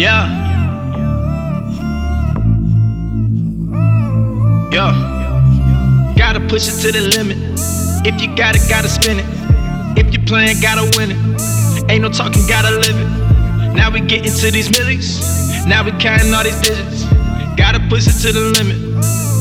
Yeah. Yeah. Gotta push it to the limit. If you got it, gotta spin it. If you playing, gotta win it. Ain't no talking, gotta live it. Now we get into these millies. Now we counting all these digits. Gotta push it to the limit.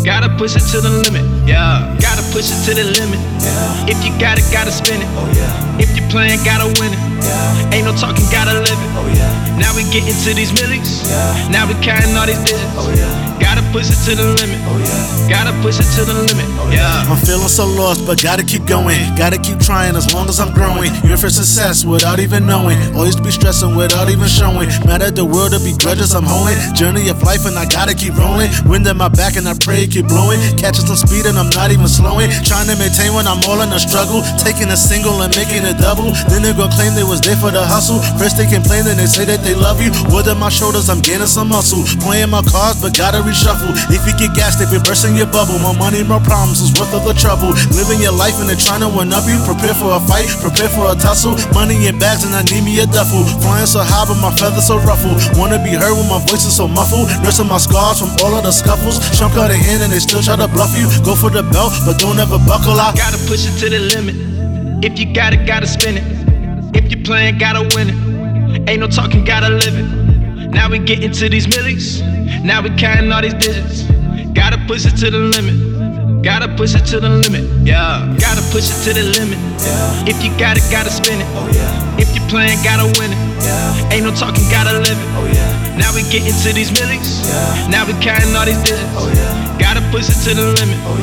Gotta push it to the limit. Yeah. Gotta push it to the limit. Yeah. If you got it, gotta spin it. Oh, yeah. If you playing, gotta win it. Yeah. Ain't no talking, gotta live it. Oh, yeah. Now we get into these millies. Now we counting all these digits. Gotta push it to the limit. Oh yeah. Gotta push it to the limit. Oh, yeah. I'm feeling so lost, but gotta keep going. Gotta keep trying as long as I'm growing. You're for success without even knowing. Always be stressing without even showing. Mad at the world to be grudges I'm holding. Journey of life and I gotta keep rolling. Wind in my back and I pray it keep blowing. Catching some speed and I'm not even slowing. Trying to maintain when I'm all in a struggle. Taking a single and making a double. Then they gon' claim they was there for the hustle. First they complain then they say that they love you. Wood on my shoulders, I'm gaining some muscle. Playing my cards, but gotta reshuffle. If you get gas, they be bursting your bubble. More money, more problems is worth of the trouble. Living your life and they're trying to one up you. Prepare for a fight, prepare for a tussle. Money in bags and I need me a duffel. Flying so high, but my feathers so ruffled. Wanna be heard when my voice is so muffled. Nursing my scars from all of the scuffles. Chunk out a hand and they still try to bluff you. Go for the belt, but don't ever buckle out. Gotta push it to the limit. If you got it, gotta spin it. If you playing, gotta win it. Ain't no talking, gotta live it. Now we get into these millies. Now we counting all these digits. Gotta push it to the limit. Gotta push it to the limit. Yeah. Gotta push it to the limit. Yeah. If you got it, gotta spin it. Oh yeah. If you playing, gotta win it. Yeah. Ain't no talking, gotta live it. Oh, Now we get into these millies. Now we counting all these digits. Oh, Gotta push it to the limit. Oh,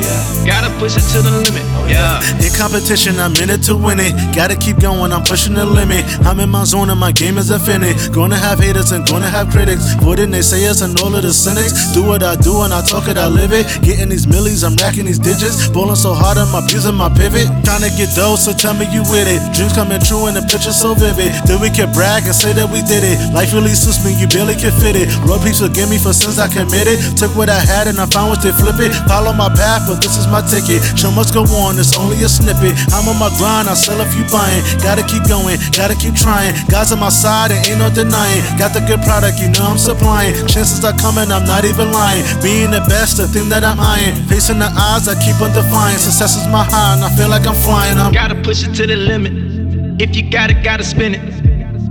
Gotta push it to the limit. Oh, yeah. In competition, I'm in it to win it. Gotta keep going, I'm pushing the limit. I'm in my zone and my game is infinite. Gonna have haters and gonna have critics. Voting they say us and all of the cynics. Do what I do and I talk it, I live it. Getting these millies, I'm racking these digits. Bowling so hard, I'm abusing my pivot. Trying to get dough, so tell me you with it. Dreams coming true and the picture so vivid. Then we can brag and say that we did it. Life really suits me, you barely can fit it. Lord, please forgive me for sins I committed. Took what I had and I found what to flip it. Follow my path, but this is my ticket. Show must go on, it's only a snippet. I'm on my grind, I sell if you buying. Gotta keep going, gotta keep trying. God's on my side and ain't no denying. Got the good product, you know I'm supplying. Chances are coming, I'm not even lying. Being the best, the thing that I'm eyeing. Facing the odds, I keep on defying. Success is my high, and I feel like I'm flying. I'm Gotta push it to the limit. If you got it, gotta spin it.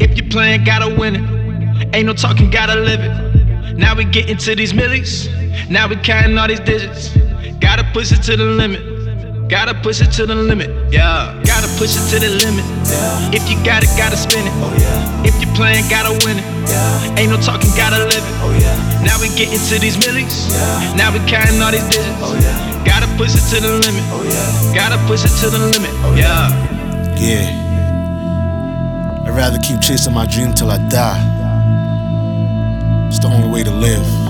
If you playing, gotta win it. Ain't no talking, gotta live it. Now we get into these millies. Now we counting all these digits. Gotta push it to the limit. Gotta push it to the limit. Yeah. Gotta push it to the limit. If you got it, gotta spin it. Oh, yeah. If you playing, gotta win it. Yeah. Ain't no talking, gotta live it. Oh, yeah. Now we get into these millies. Now we counting all these digits. Oh, yeah. Gotta push it to the limit. Oh, yeah. Gotta push it to the limit. Oh, yeah. Yeah. I'd rather keep chasing my dream till I die. It's the only way to live.